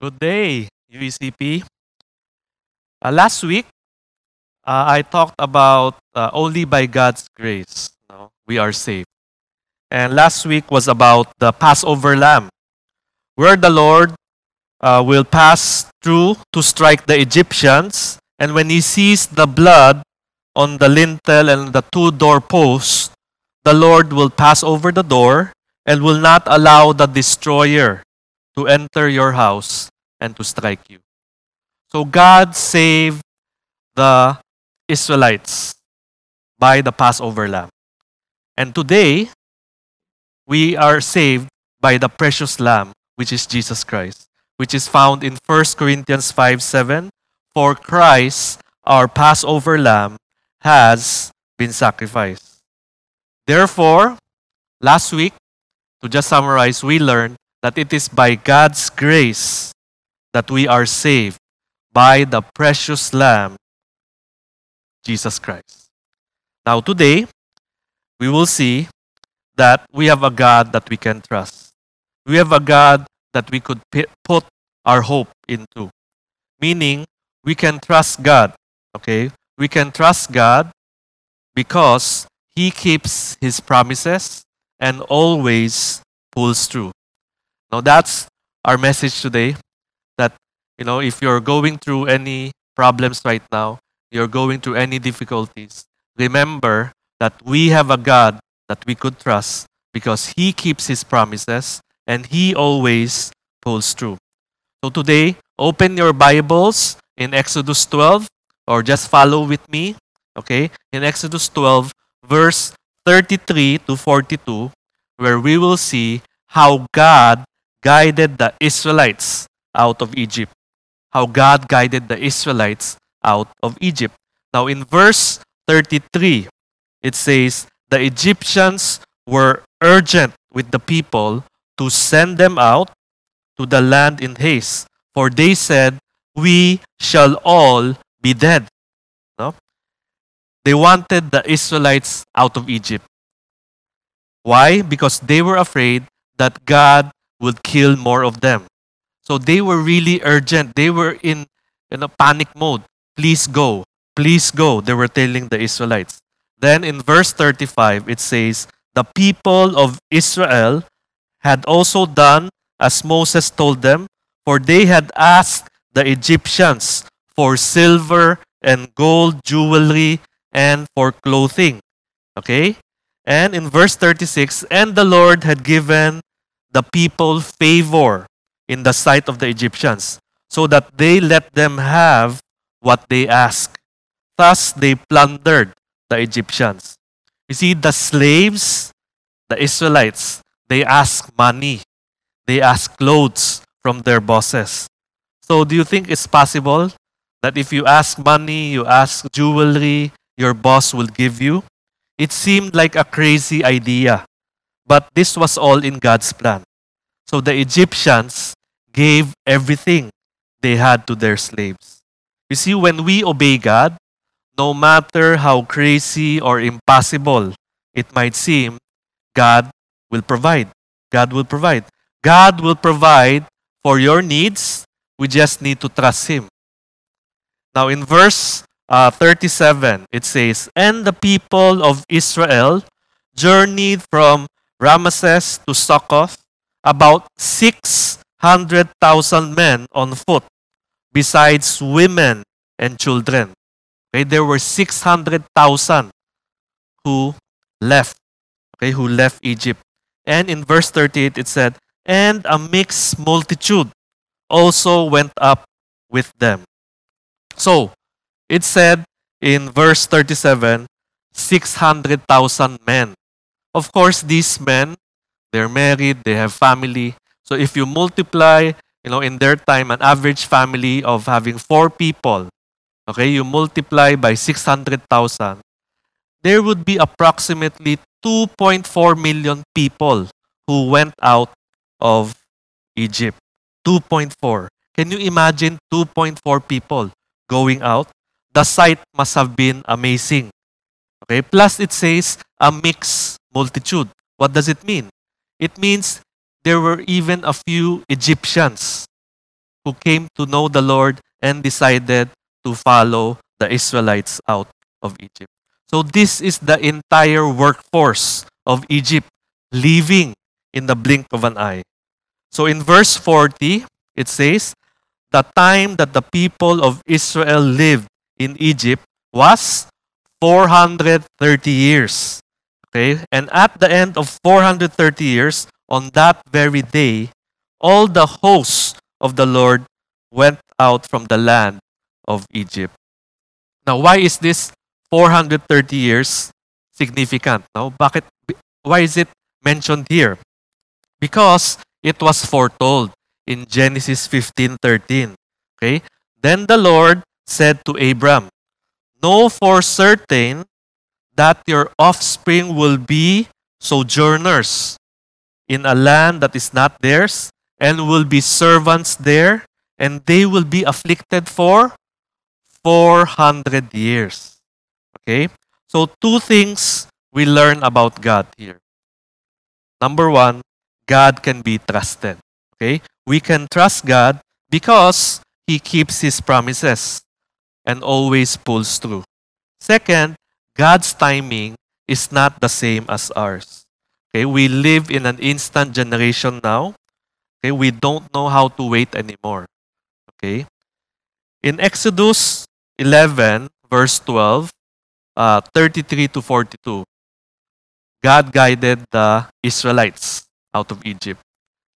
Good day, UECP. Uh, last week, uh, I talked about uh, only by God's grace no, we are saved. And last week was about the Passover lamb, where the Lord uh, will pass through to strike the Egyptians. And when he sees the blood on the lintel and the two doorposts, the Lord will pass over the door and will not allow the destroyer to enter your house and to strike you. So God saved the Israelites by the Passover lamb. And today, we are saved by the precious lamb, which is Jesus Christ, which is found in 1 Corinthians 5 7. For Christ, our Passover lamb, has been sacrificed. Therefore, last week, to just summarize, we learned that it is by God's grace that we are saved by the precious Lamb, Jesus Christ. Now, today, we will see that we have a God that we can trust. We have a God that we could put our hope into. Meaning, we can trust God. Okay? We can trust God because He keeps His promises and always pulls through. Now, that's our message today. That, you know, if you're going through any problems right now, you're going through any difficulties, remember that we have a God that we could trust because He keeps His promises and He always pulls through. So today, open your Bibles in Exodus 12 or just follow with me. Okay? In Exodus 12, verse 33 to 42, where we will see how God guided the Israelites out of Egypt. How God guided the Israelites out of Egypt. Now, in verse 33, it says, The Egyptians were urgent with the people to send them out to the land in haste, for they said, We shall all be dead. No? They wanted the Israelites out of Egypt. Why? Because they were afraid that God would kill more of them. So they were really urgent. They were in, in a panic mode. Please go. Please go. They were telling the Israelites. Then in verse 35, it says, The people of Israel had also done as Moses told them, for they had asked the Egyptians for silver and gold jewelry and for clothing. Okay? And in verse 36, and the Lord had given the people favor in the sight of the Egyptians, so that they let them have what they ask. Thus they plundered the Egyptians. You see, the slaves, the Israelites, they ask money, they ask clothes from their bosses. So, do you think it's possible that if you ask money, you ask jewelry, your boss will give you? It seemed like a crazy idea, but this was all in God's plan. So the Egyptians gave everything they had to their slaves. You see, when we obey God, no matter how crazy or impossible it might seem, God will provide. God will provide. God will provide for your needs. We just need to trust Him. Now, in verse uh, 37, it says, And the people of Israel journeyed from Ramesses to Succoth about 600,000 men on foot, besides women and children. Okay, there were 600,000 who left, okay, who left Egypt. And in verse 38 it said, and a mixed multitude also went up with them. So, it said in verse 37, 600,000 men. Of course, these men they're married, they have family. So if you multiply, you know, in their time, an average family of having four people, okay, you multiply by 600,000, there would be approximately 2.4 million people who went out of Egypt. 2.4. Can you imagine 2.4 people going out? The sight must have been amazing. Okay, plus it says a mixed multitude. What does it mean? It means there were even a few Egyptians who came to know the Lord and decided to follow the Israelites out of Egypt. So, this is the entire workforce of Egypt leaving in the blink of an eye. So, in verse 40, it says, The time that the people of Israel lived in Egypt was 430 years. Okay? And at the end of 430 years, on that very day, all the hosts of the Lord went out from the land of Egypt. Now, why is this 430 years significant? Now, bakit, why is it mentioned here? Because it was foretold in Genesis 15:13. Okay? Then the Lord said to Abram, Know for certain that your offspring will be sojourners in a land that is not theirs, and will be servants there, and they will be afflicted for 400 years. Okay? So, two things we learn about God here. Number one, God can be trusted. Okay? We can trust God because He keeps His promises and always pulls through. Second, God's timing is not the same as ours. Okay, we live in an instant generation now. Okay, we don't know how to wait anymore. Okay? In Exodus 11, verse 12, uh, 33 to 42, God guided the Israelites out of Egypt.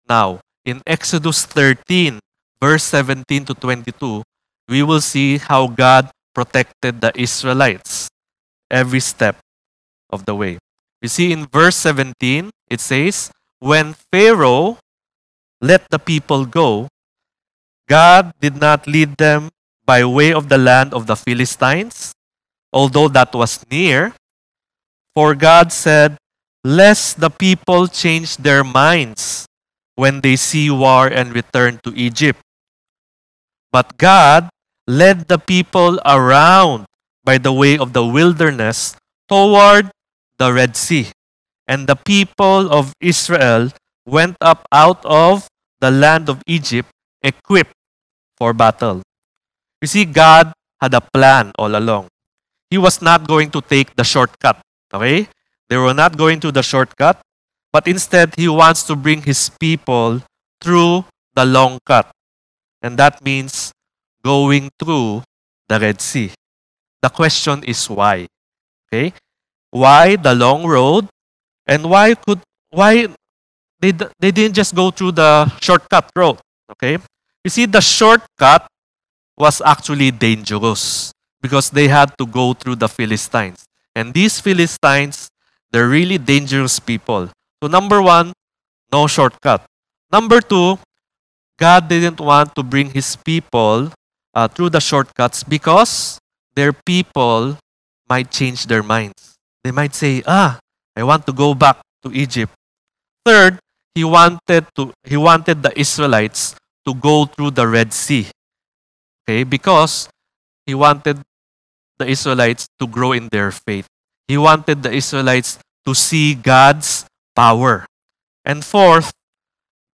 Now, in Exodus 13, verse 17 to 22, we will see how God protected the Israelites every step of the way. You see, in verse 17, it says, When Pharaoh let the people go, God did not lead them by way of the land of the Philistines, although that was near. For God said, Lest the people change their minds when they see war and return to Egypt. But God led the people around by the way of the wilderness toward the Red Sea. And the people of Israel went up out of the land of Egypt equipped for battle. You see, God had a plan all along. He was not going to take the shortcut. Okay? They were not going to the shortcut, but instead, He wants to bring His people through the long cut. And that means going through the Red Sea. The question is why? Okay? Why the long road? And why could why they, they didn't just go through the shortcut road? Okay? You see, the shortcut was actually dangerous because they had to go through the Philistines. And these Philistines, they're really dangerous people. So, number one, no shortcut. Number two, God didn't want to bring his people uh, through the shortcuts because their people might change their minds. They might say, ah, I want to go back to Egypt. Third, he wanted to he wanted the Israelites to go through the Red Sea. Okay, because he wanted the Israelites to grow in their faith. He wanted the Israelites to see God's power. And fourth,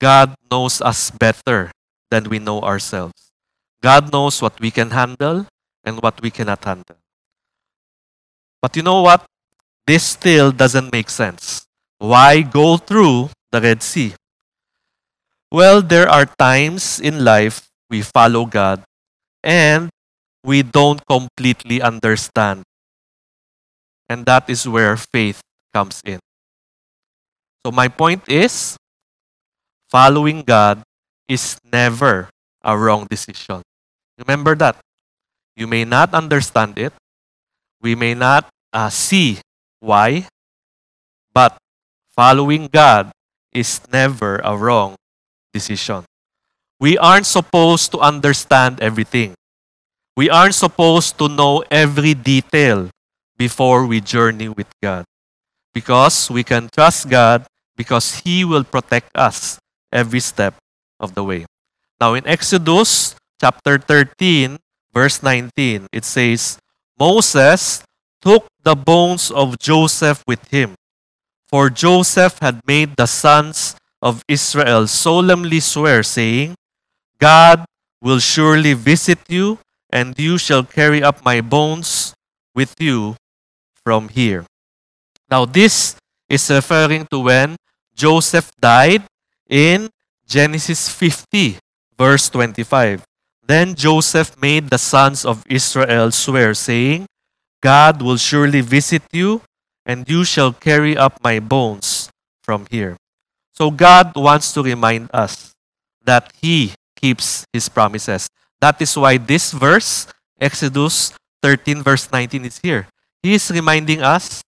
God knows us better than we know ourselves. God knows what we can handle and what we cannot handle. But you know what? This still doesn't make sense. Why go through the Red Sea? Well, there are times in life we follow God and we don't completely understand. And that is where faith comes in. So, my point is following God is never a wrong decision. Remember that. You may not understand it. We may not uh, see why. But following God is never a wrong decision. We aren't supposed to understand everything. We aren't supposed to know every detail before we journey with God. Because we can trust God because He will protect us every step of the way. Now, in Exodus chapter 13, verse 19, it says, Moses took the bones of Joseph with him, for Joseph had made the sons of Israel solemnly swear, saying, God will surely visit you, and you shall carry up my bones with you from here. Now, this is referring to when Joseph died in Genesis 50, verse 25. Then Joseph made the sons of Israel swear, saying, God will surely visit you, and you shall carry up my bones from here. So God wants to remind us that He keeps His promises. That is why this verse, Exodus 13, verse 19, is here. He is reminding us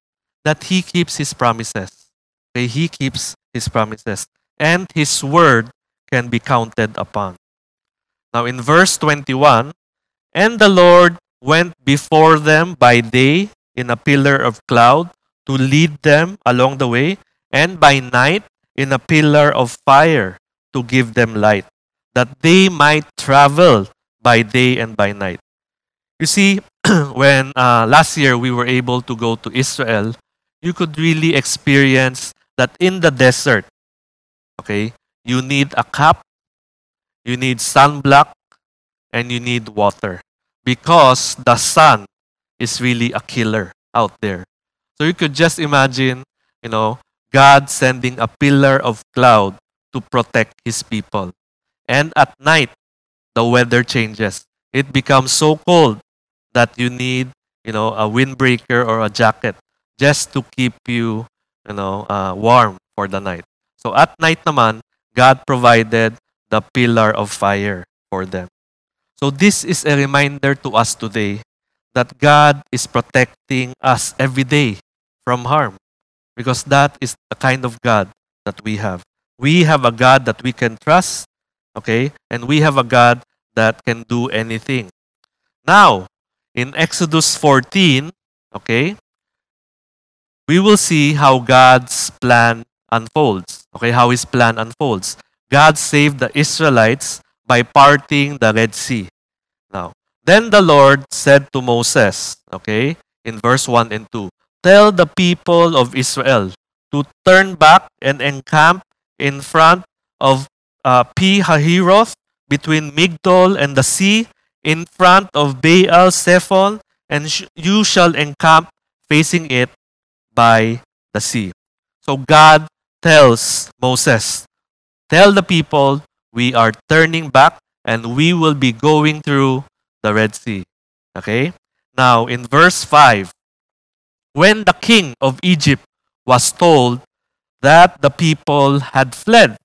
that He keeps His promises. Okay, He keeps His promises. And His word can be counted upon. Now in verse 21, and the Lord went before them by day in a pillar of cloud to lead them along the way, and by night in a pillar of fire to give them light, that they might travel by day and by night. You see, when uh, last year we were able to go to Israel, you could really experience that in the desert, okay, you need a cap, you need sunblock, and you need water because the sun is really a killer out there. So you could just imagine, you know, God sending a pillar of cloud to protect his people. And at night, the weather changes. It becomes so cold that you need, you know, a windbreaker or a jacket just to keep you, you know, uh, warm for the night. So at night naman, God provided the pillar of fire for them. So this is a reminder to us today that God is protecting us every day from harm because that is the kind of God that we have. We have a God that we can trust, okay? And we have a God that can do anything. Now, in Exodus 14, okay, we will see how God's plan unfolds. Okay, how his plan unfolds. God saved the Israelites by parting the Red Sea. Now, then the Lord said to Moses, okay, in verse 1 and 2, Tell the people of Israel to turn back and encamp in front of uh, Pi Hahiroth between Migdol and the sea, in front of Baal Zephon, and sh- you shall encamp facing it by the sea. So God tells Moses, Tell the people we are turning back and we will be going through the Red Sea. Okay? Now, in verse 5, when the king of Egypt was told that the people had fled,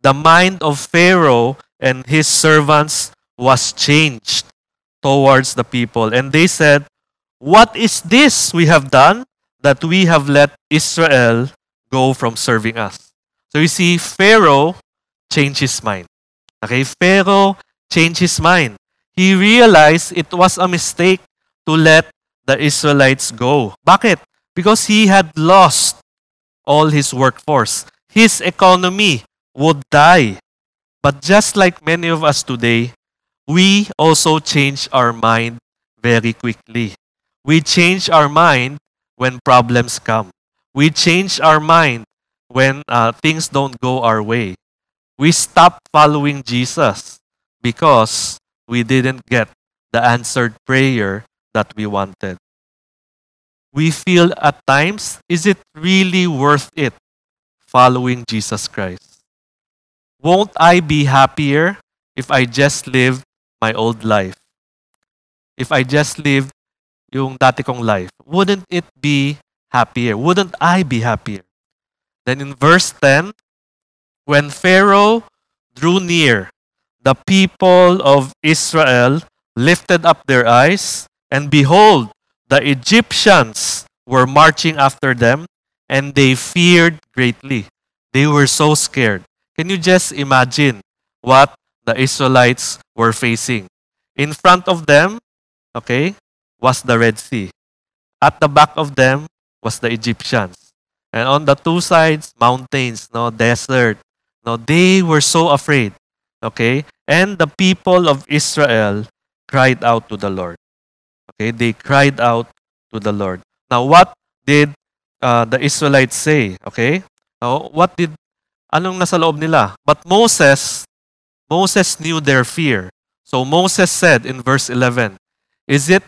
the mind of Pharaoh and his servants was changed towards the people. And they said, What is this we have done that we have let Israel go from serving us? So you see, Pharaoh changed his mind. Okay, Pharaoh changed his mind. He realized it was a mistake to let the Israelites go. Bakit? Because he had lost all his workforce. His economy would die. But just like many of us today, we also change our mind very quickly. We change our mind when problems come. We change our mind when uh, things don't go our way. We stop following Jesus because we didn't get the answered prayer that we wanted. We feel at times, is it really worth it following Jesus Christ? Won't I be happier if I just live my old life? If I just live yung dati kong life, wouldn't it be happier? Wouldn't I be happier? Then in verse 10, when Pharaoh drew near, the people of Israel lifted up their eyes, and behold, the Egyptians were marching after them, and they feared greatly. They were so scared. Can you just imagine what the Israelites were facing? In front of them, okay, was the Red Sea. At the back of them was the Egyptians. And on the two sides, mountains, no desert. No, they were so afraid. Okay? And the people of Israel cried out to the Lord. Okay? They cried out to the Lord. Now, what did uh, the Israelites say? Okay? Now, what did, anong nasa loob nila? But Moses, Moses knew their fear. So Moses said in verse 11, Is it,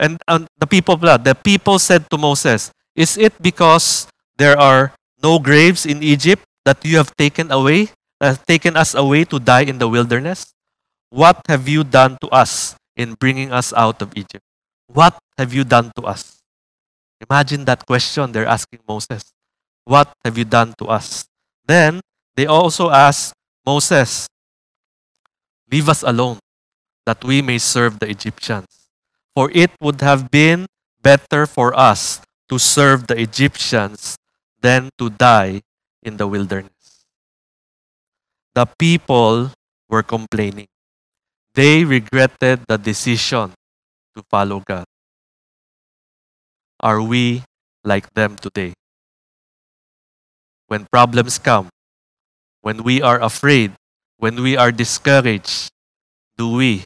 and, and the people, the people said to Moses, Is it because there are no graves in Egypt that you have taken away, uh, taken us away to die in the wilderness? What have you done to us in bringing us out of Egypt? What have you done to us? Imagine that question they're asking Moses. What have you done to us? Then they also ask Moses, Leave us alone, that we may serve the Egyptians. For it would have been better for us to serve the Egyptians than to die in the wilderness. The people were complaining. They regretted the decision to follow God. Are we like them today? When problems come, when we are afraid, when we are discouraged, do we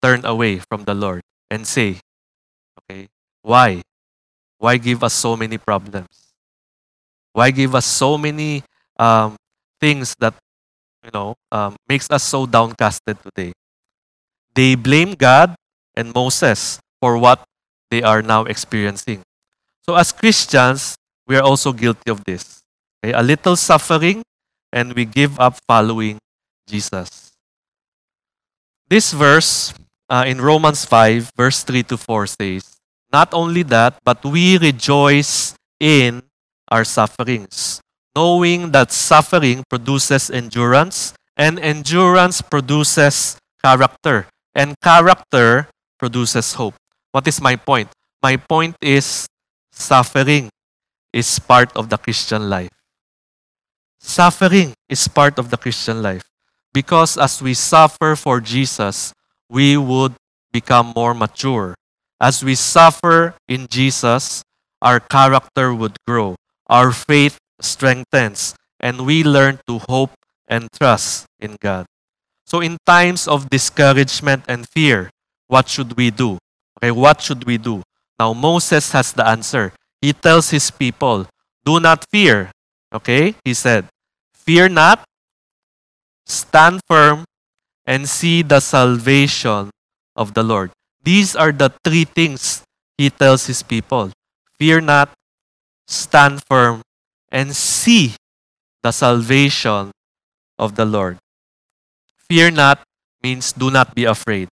turn away from the Lord and say, okay, why? Why give us so many problems? Why give us so many um, things that you know um, makes us so downcasted today? They blame God and Moses for what they are now experiencing. So as Christians, we are also guilty of this. Okay? A little suffering, and we give up following Jesus. This verse uh, in Romans 5, verse 3 to 4 says, Not only that, but we rejoice in our sufferings, knowing that suffering produces endurance, and endurance produces character, and character produces hope. What is my point? My point is suffering is part of the Christian life. Suffering is part of the Christian life. Because as we suffer for Jesus, we would become more mature. As we suffer in Jesus, our character would grow, our faith strengthens, and we learn to hope and trust in God. So, in times of discouragement and fear, what should we do? Okay, what should we do? Now, Moses has the answer. He tells his people, Do not fear. Okay, he said, Fear not, stand firm, and see the salvation of the Lord. These are the three things he tells his people Fear not, stand firm, and see the salvation of the Lord. Fear not means do not be afraid.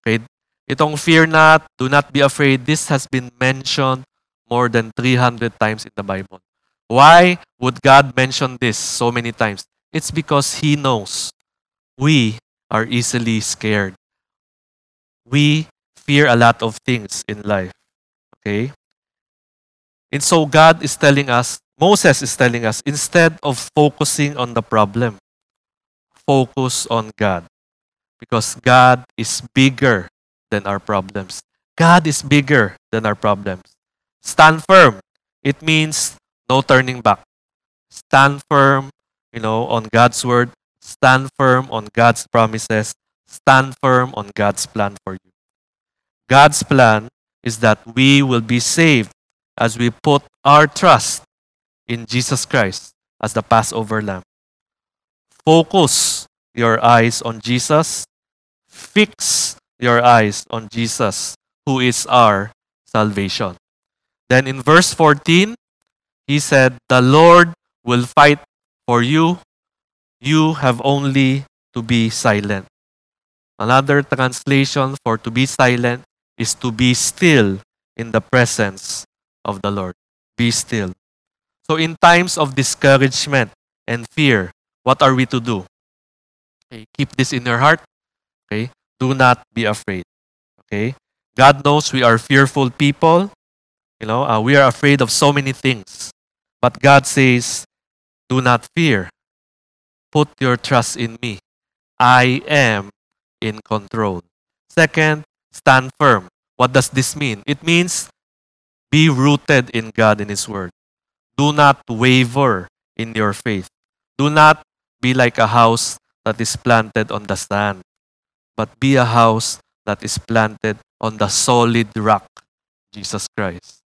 Okay? Itong fear not, do not be afraid, this has been mentioned more than 300 times in the Bible. Why would God mention this so many times? It's because He knows we are easily scared. We fear a lot of things in life. Okay? And so God is telling us, Moses is telling us, instead of focusing on the problem, focus on God. Because God is bigger than our problems. God is bigger than our problems. Stand firm. It means no turning back. Stand firm, you know, on God's word. Stand firm on God's promises. Stand firm on God's plan for you. God's plan is that we will be saved as we put our trust in Jesus Christ as the Passover lamb. Focus your eyes on Jesus. Fix your eyes on Jesus, who is our salvation. Then in verse 14, he said, The Lord will fight for you. You have only to be silent. Another translation for to be silent is to be still in the presence of the Lord. Be still. So, in times of discouragement and fear, what are we to do? Okay, keep this in your heart. Okay, do not be afraid. Okay? God knows we are fearful people. You know, uh, we are afraid of so many things. But God says, do not fear. Put your trust in me. I am in control. Second, stand firm. What does this mean? It means be rooted in God and His Word. Do not waver in your faith. Do not be like a house that is planted on the sand but be a house that is planted on the solid rock, Jesus Christ.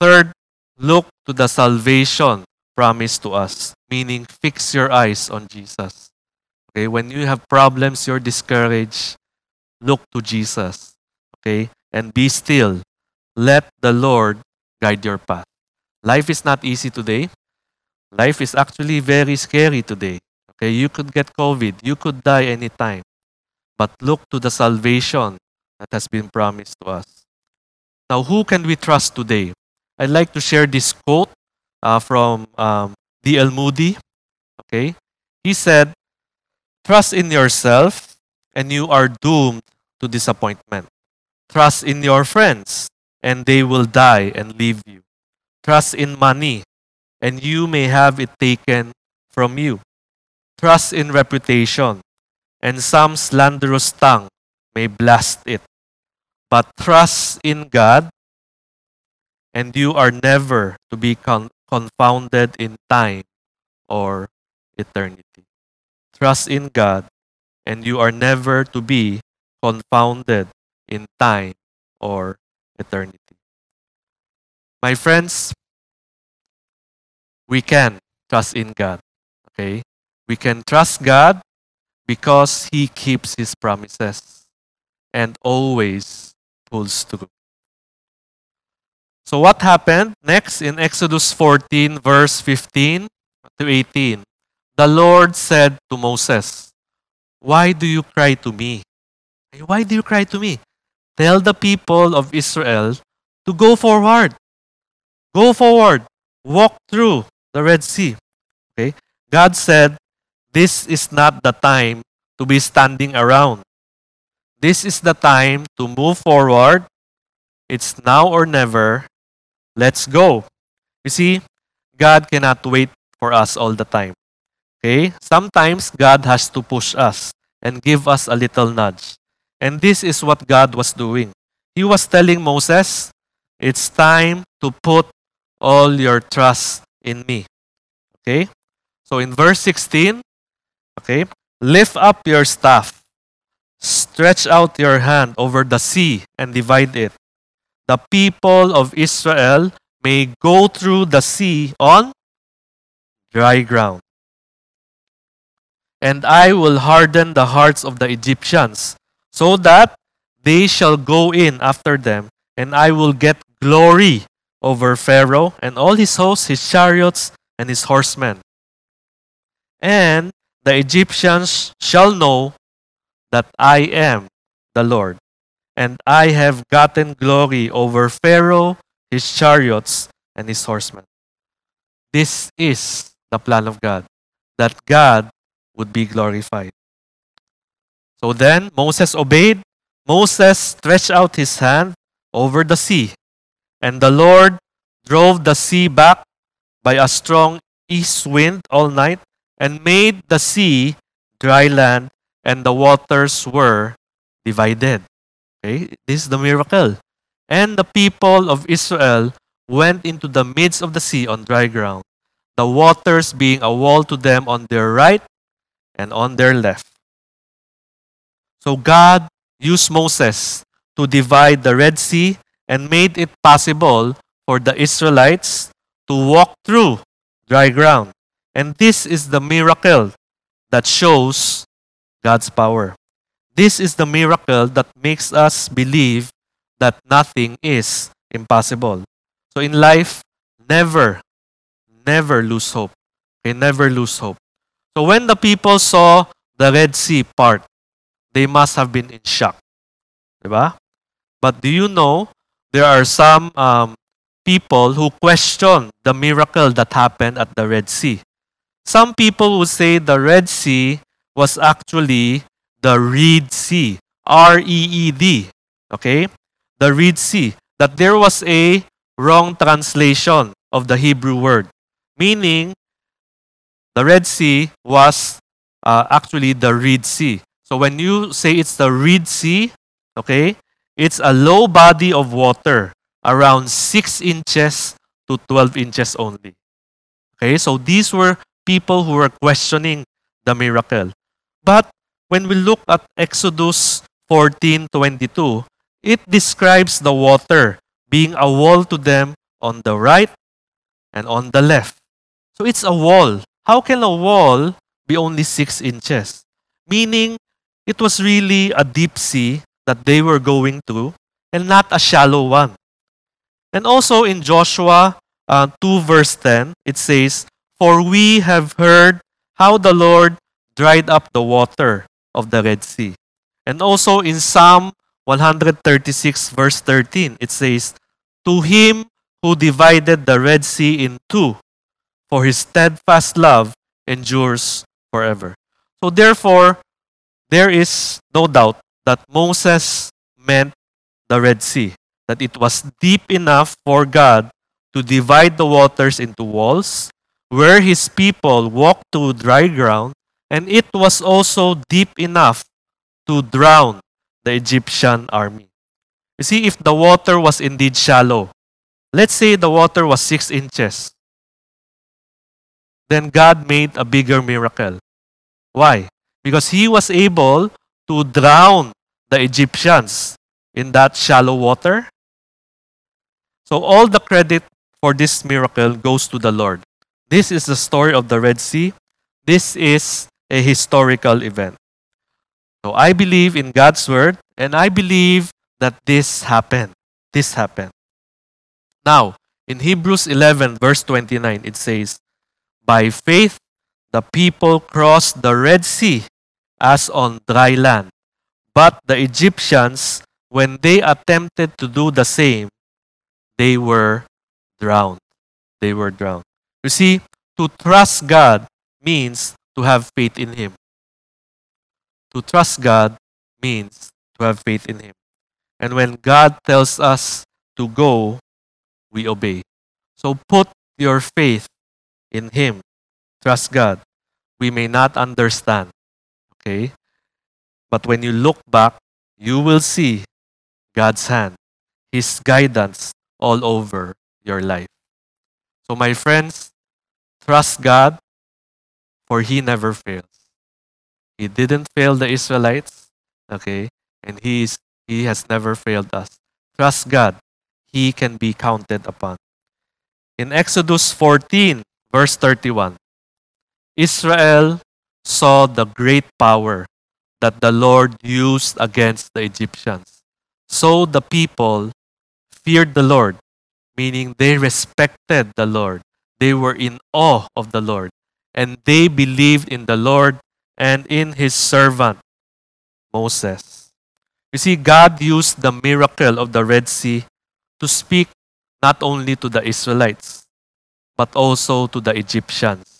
Third, look to the salvation promised to us, meaning fix your eyes on Jesus. Okay, when you have problems, you're discouraged, look to Jesus. Okay, and be still. Let the Lord guide your path. Life is not easy today. Life is actually very scary today. Okay, you could get COVID, you could die anytime. But look to the salvation that has been promised to us. Now, who can we trust today? I'd like to share this quote uh, from um, D.L. Moody. Okay, he said, "Trust in yourself, and you are doomed to disappointment. Trust in your friends, and they will die and leave you. Trust in money, and you may have it taken from you. Trust in reputation, and some slanderous tongue may blast it. But trust in God, and you are never to be con- confounded in time or eternity. Trust in God, and you are never to be confounded in time or eternity. My friends, we can trust in God. Okay? We can trust God because He keeps His promises and always pulls through. So, what happened next in Exodus 14, verse 15 to 18? The Lord said to Moses, Why do you cry to me? Why do you cry to me? Tell the people of Israel to go forward. Go forward. Walk through the Red Sea. Okay? God said, This is not the time to be standing around. This is the time to move forward. It's now or never. Let's go. You see, God cannot wait for us all the time. Okay? Sometimes God has to push us and give us a little nudge. And this is what God was doing. He was telling Moses, it's time to put all your trust in me. Okay? So in verse 16, okay, lift up your staff, stretch out your hand over the sea and divide it. The people of Israel may go through the sea on dry ground. And I will harden the hearts of the Egyptians, so that they shall go in after them, and I will get glory over Pharaoh and all his hosts, his chariots, and his horsemen. And the Egyptians shall know that I am the Lord, and I have gotten glory over Pharaoh, his chariots, and his horsemen. This is the plan of God, that God would be glorified. So then Moses obeyed. Moses stretched out his hand over the sea, and the Lord drove the sea back by a strong east wind all night and made the sea dry land, and the waters were divided. Okay, this is the miracle. And the people of Israel went into the midst of the sea on dry ground, the waters being a wall to them on their right and on their left. So God used Moses to divide the Red Sea and made it possible for the Israelites to walk through dry ground. And this is the miracle that shows God's power. This is the miracle that makes us believe that nothing is impossible. So in life, never, never lose hope. Okay, never lose hope. So when the people saw the Red Sea part, they must have been in shock. Diba? But do you know there are some um, people who question the miracle that happened at the Red Sea. Some people would say the Red Sea was actually the Reed Sea, R E E D. Okay? The Reed Sea. That there was a wrong translation of the Hebrew word, meaning the Red Sea was uh, actually the Reed Sea. So when you say it's the Reed Sea, okay, it's a low body of water around 6 inches to 12 inches only. Okay, so these were people who were questioning the miracle. But when we look at Exodus 14:22, it describes the water being a wall to them on the right and on the left. So it's a wall. How can a wall be only 6 inches? meaning it was really a deep sea that they were going through and not a shallow one. And also in Joshua uh, 2, verse 10, it says, For we have heard how the Lord dried up the water of the Red Sea. And also in Psalm 136, verse 13, it says, To him who divided the Red Sea in two, for his steadfast love endures forever. So therefore, there is no doubt that Moses meant the Red Sea, that it was deep enough for God to divide the waters into walls, where his people walked through dry ground, and it was also deep enough to drown the Egyptian army. You see, if the water was indeed shallow, let's say the water was six inches, then God made a bigger miracle. Why? Because he was able to drown the Egyptians in that shallow water. So all the credit for this miracle goes to the Lord. This is the story of the Red Sea. This is a historical event. So I believe in God's word and I believe that this happened. This happened. Now, in Hebrews 11, verse 29, it says, By faith, the people crossed the Red Sea as on dry land. But the Egyptians, when they attempted to do the same, they were drowned. They were drowned. You see, to trust God means to have faith in Him. To trust God means to have faith in Him. And when God tells us to go, we obey. So put your faith in Him. Trust God. We may not understand, okay? But when you look back, you will see God's hand, His guidance all over your life. So, my friends, trust God, for He never fails. He didn't fail the Israelites, okay? And he, is, he has never failed us. Trust God. He can be counted upon. In Exodus 14, verse 31, Israel saw the great power that the Lord used against the Egyptians. So the people feared the Lord, meaning they respected the Lord. They were in awe of the Lord. And they believed in the Lord and in his servant, Moses. You see, God used the miracle of the Red Sea to speak not only to the Israelites, but also to the Egyptians.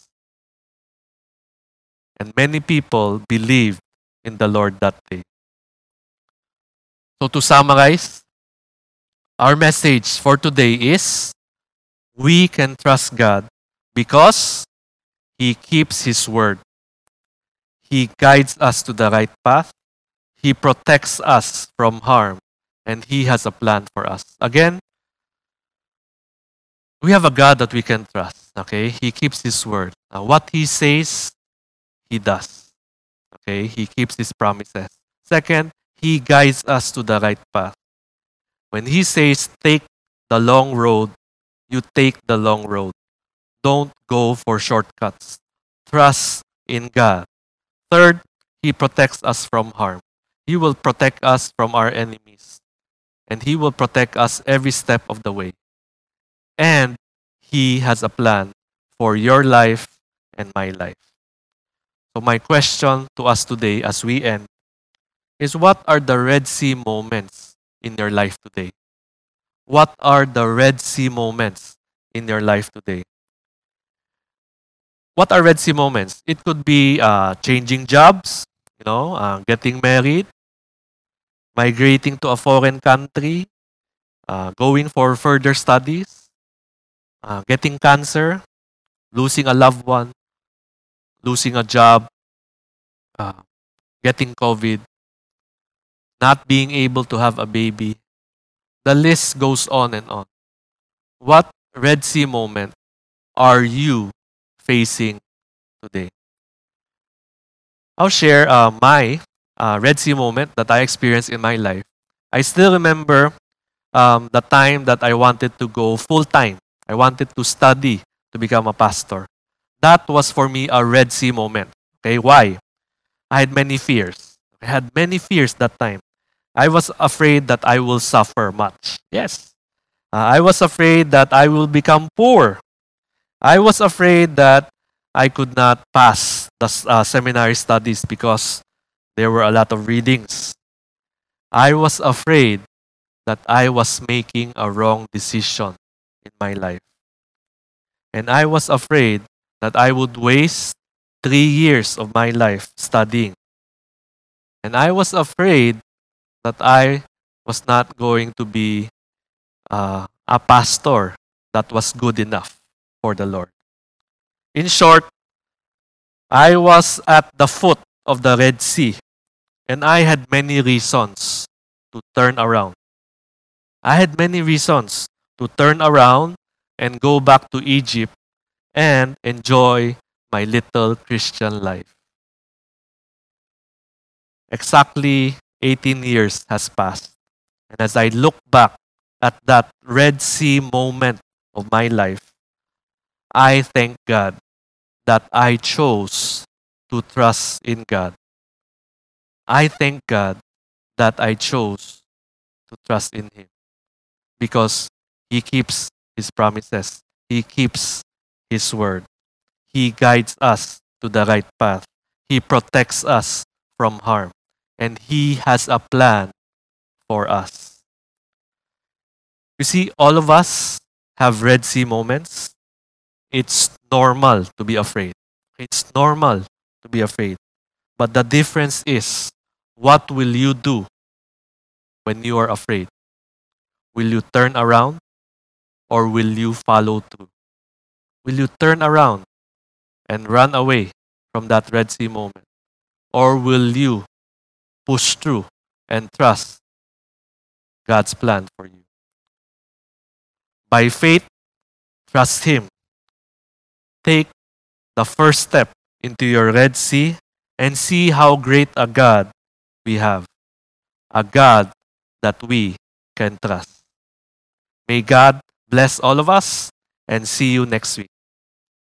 And many people believed in the Lord that day. So, to summarize, our message for today is we can trust God because He keeps His word. He guides us to the right path. He protects us from harm. And He has a plan for us. Again, we have a God that we can trust. Okay? He keeps His word. Now, what He says, He does. Okay? He keeps His promises. Second, He guides us to the right path. When He says, take the long road, you take the long road. Don't go for shortcuts. Trust in God. Third, He protects us from harm. He will protect us from our enemies. And He will protect us every step of the way. And He has a plan for your life and my life. So, my question to us today as we end is what are the Red Sea moments in your life today? What are the Red Sea moments in your life today? what are Red Sea moments? It could be uh, changing jobs, you know, uh, getting married, migrating to a foreign country, uh, going for further studies, uh, getting cancer, losing a loved one, losing a job, uh, getting COVID, not being able to have a baby. The list goes on and on. What Red Sea moment are you facing today. I'll share uh, my uh, Red Sea moment that I experienced in my life. I still remember um, the time that I wanted to go full time. I wanted to study to become a pastor. That was for me a Red Sea moment. Okay, why? I had many fears. I had many fears that time. I was afraid that I will suffer much. Yes. Uh, I was afraid that I will become poor. I was afraid that I could not pass the uh, seminary studies because there were a lot of readings. I was afraid that I was making a wrong decision in my life. And I was afraid that I would waste three years of my life studying. And I was afraid that I was not going to be uh, a pastor that was good enough for the Lord. In short, I was at the foot of the Red Sea and I had many reasons to turn around. I had many reasons to turn around and go back to Egypt and enjoy my little Christian life. Exactly 18 years has passed. And as I look back at that Red Sea moment of my life, I thank God that I chose to trust in God. I thank God that I chose to trust in Him because He keeps His promises, He keeps His word, He guides us to the right path, He protects us from harm, and He has a plan for us. You see, all of us have Red Sea moments. It's normal to be afraid. It's normal to be afraid. But the difference is what will you do when you are afraid? Will you turn around or will you follow through? Will you turn around and run away from that Red Sea moment? Or will you push through and trust God's plan for you? By faith, trust Him. Take the first step into your Red Sea and see how great a God we have. A God that we can trust. May God bless all of us and see you next week.